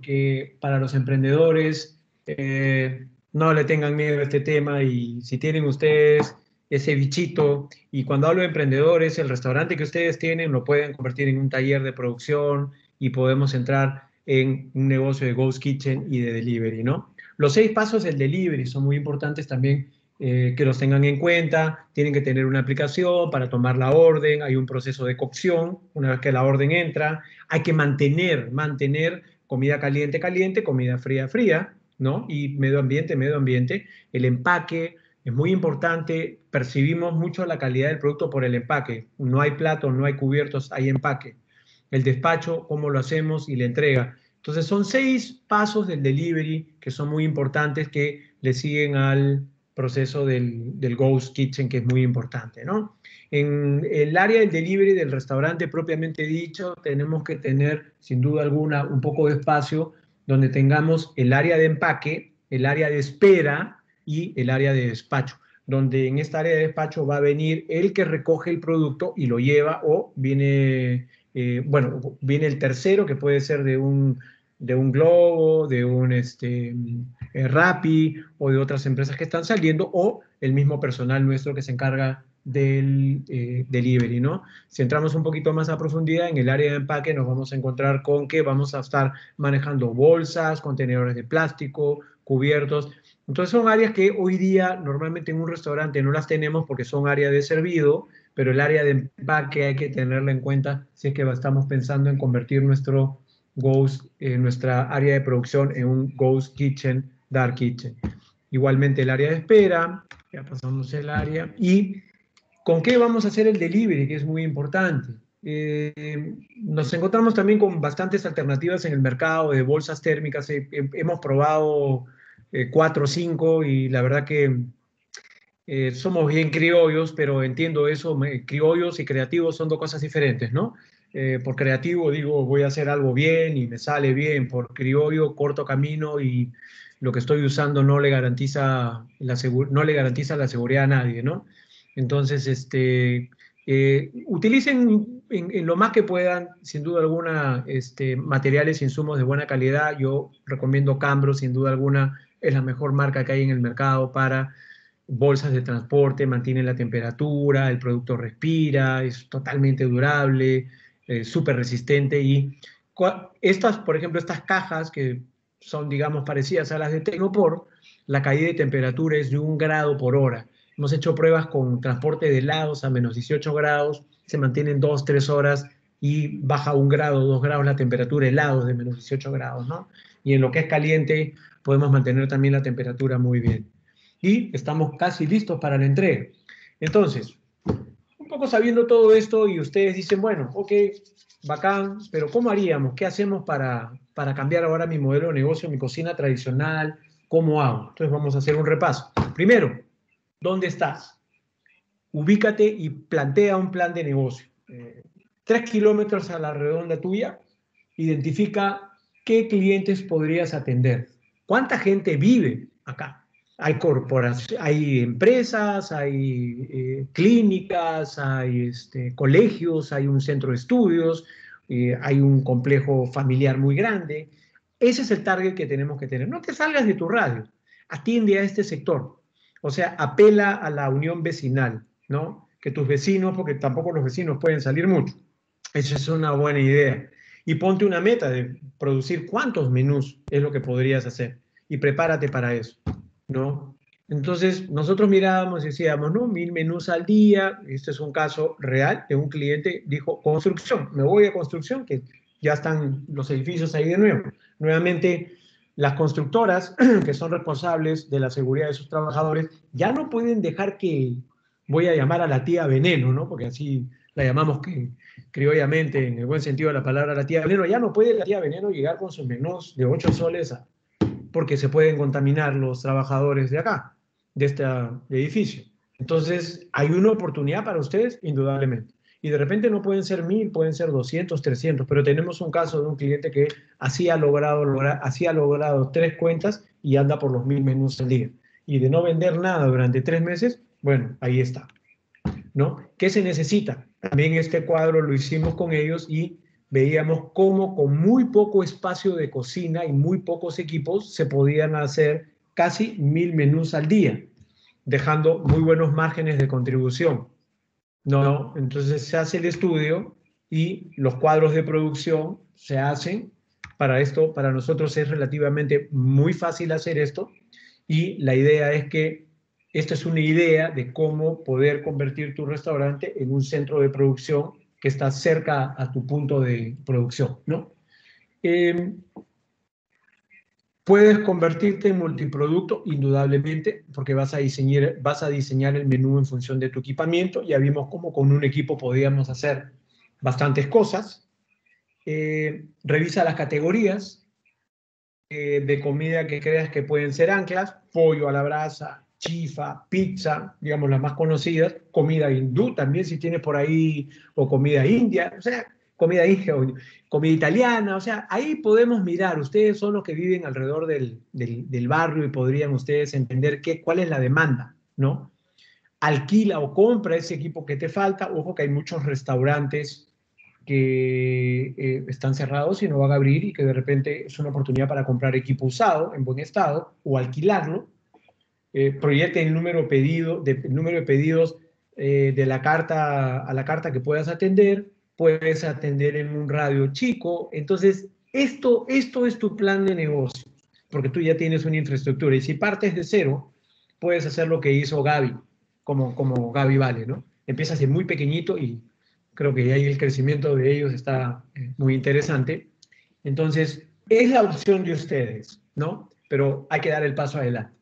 porque para los emprendedores eh, no le tengan miedo a este tema y si tienen ustedes ese bichito, y cuando hablo de emprendedores, el restaurante que ustedes tienen lo pueden convertir en un taller de producción y podemos entrar en un negocio de Ghost Kitchen y de delivery, ¿no? Los seis pasos del delivery son muy importantes también eh, que los tengan en cuenta. Tienen que tener una aplicación para tomar la orden, hay un proceso de cocción una vez que la orden entra. Hay que mantener, mantener comida caliente, caliente, comida fría, fría, ¿no? Y medio ambiente, medio ambiente. El empaque es muy importante. Percibimos mucho la calidad del producto por el empaque. No hay platos, no hay cubiertos, hay empaque. El despacho, cómo lo hacemos y la entrega. Entonces son seis pasos del delivery que son muy importantes que le siguen al proceso del, Ghost Kitchen, que es muy importante, ¿no? En el área del delivery del restaurante propiamente dicho, tenemos que tener, sin duda alguna, un poco de espacio donde tengamos el área de empaque, el área de espera y el área de despacho, donde en esta área de despacho va a venir el que recoge el producto y lo lleva o viene, eh, bueno, viene el tercero que puede ser de un de un Globo, de un este, eh, Rappi o de otras empresas que están saliendo o el mismo personal nuestro que se encarga del eh, delivery, ¿no? Si entramos un poquito más a profundidad en el área de empaque, nos vamos a encontrar con que vamos a estar manejando bolsas, contenedores de plástico, cubiertos. Entonces son áreas que hoy día normalmente en un restaurante no las tenemos porque son áreas de servido, pero el área de empaque hay que tenerla en cuenta si es que estamos pensando en convertir nuestro Ghost, eh, nuestra área de producción en un Ghost Kitchen, Dark Kitchen. Igualmente el área de espera, ya pasamos el área. ¿Y con qué vamos a hacer el delivery? Que es muy importante. Eh, nos encontramos también con bastantes alternativas en el mercado de bolsas térmicas. hemos probado eh, cuatro o cinco y la verdad que somos bien criollos, pero entiendo eso, criollos y creativos son dos cosas diferentes, ¿no? Eh, por creativo digo voy a hacer algo bien y me sale bien, por criollo corto camino y lo que estoy usando no le garantiza la, no le garantiza la seguridad a nadie, ¿no? Entonces, este, eh, utilicen en, lo más que puedan, sin duda alguna, este, materiales e insumos de buena calidad. Yo recomiendo Cambro, sin duda alguna, es la mejor marca que hay en el mercado para bolsas de transporte, mantiene la temperatura, el producto respira, es totalmente durable, eh, súper resistente y estas, por ejemplo, estas cajas que son, digamos, parecidas a las de Tecnopor, la caída de temperatura es de un grado por hora. Hemos hecho pruebas con transporte de helados a menos 18 grados, se mantienen 2, 3 horas y baja un grado, dos grados la temperatura, helados de menos 18 grados, ¿no? Y en lo que es caliente podemos mantener también la temperatura muy bien. Y estamos casi listos para la entrega. Entonces, sabiendo todo esto y ustedes dicen, bueno, ok, bacán, pero ¿cómo haríamos? ¿Qué hacemos para, para cambiar ahora mi modelo de negocio, mi cocina tradicional? ¿Cómo hago? Entonces vamos a hacer un repaso. Primero, ¿dónde estás? Ubícate y plantea un plan de negocio. Eh, tres kilómetros a la redonda tuya, identifica qué clientes podrías atender. ¿Cuánta gente vive acá? Hay hay empresas, hay eh, clínicas, hay este, colegios, hay un centro de estudios, eh, hay un complejo familiar muy grande. Ese es el target que tenemos que tener. No te salgas de tu radio, atiende a este sector. O sea, apela a la unión vecinal, ¿no? Que tus vecinos, porque tampoco los vecinos pueden salir mucho. Esa es una buena idea. Y ponte una meta de producir cuántos menús es lo que podrías hacer. Y prepárate para eso. ¿No? Entonces, nosotros mirábamos y decíamos, no, mil menús al día, este es un caso real de un cliente, dijo, construcción, me voy a construcción, que ya están los edificios ahí de nuevo. Nuevamente, las constructoras, que son responsables de la seguridad de sus trabajadores, ya no pueden dejar que, voy a llamar a la tía veneno, ¿no? Porque así la llamamos que, criollamente, en el buen sentido de la palabra, la tía veneno, ya no puede la tía veneno llegar con sus menús de 8 soles a porque se pueden contaminar los trabajadores de acá, de este edificio. Entonces, hay una oportunidad para ustedes, indudablemente. Y de repente no pueden ser mil, pueden ser 200, 300, pero tenemos un caso de un cliente que así ha logrado, lograr, así ha logrado tres cuentas y anda por los mil menús al día. Y de no vender nada durante tres meses, bueno, ahí está. ¿No? ¿Qué se necesita? También este cuadro lo hicimos con ellos y veíamos cómo con muy poco espacio de cocina y muy pocos equipos se podían hacer casi mil menús al día, dejando muy buenos márgenes de contribución. No, entonces se hace el estudio y los cuadros de producción se hacen. Para esto, para nosotros es relativamente muy fácil hacer esto y la idea es que esta es una idea de cómo poder convertir tu restaurante en un centro de producción que está cerca a tu punto de producción, ¿no? Em, puedes convertirte en multiproducto, indudablemente, porque vas a, diseñar, el menú en función de tu equipamiento. Ya vimos cómo con un equipo podíamos hacer bastantes cosas. Eh, revisa las categorías eh, de comida que creas que pueden ser anclas, pollo a la brasa, chifa, pizza, digamos las más conocidas, comida hindú también si tienes por ahí, o comida india, o sea, comida india, comida italiana, o sea, ahí podemos mirar, ustedes son los que viven alrededor del, del, barrio y podrían ustedes entender qué, cuál es la demanda, ¿no? Alquila o compra ese equipo que te falta, ojo que hay muchos restaurantes que eh, están cerrados y no van a abrir y que de repente es una oportunidad para comprar equipo usado en buen estado o alquilarlo eh, proyecte el número, pedido, de, número de pedidos eh, de la carta a la carta que puedas atender, puedes atender en un radio chico. Entonces, esto, esto es tu plan de negocio, porque tú ya tienes una infraestructura. Y si partes de cero, puedes hacer lo que hizo Gaby, como, como Gaby Vale, ¿no? Empiezas de muy pequeñito y creo que ahí el crecimiento de ellos está eh, muy interesante. Entonces, es la opción de ustedes, ¿no? Pero hay que dar el paso adelante.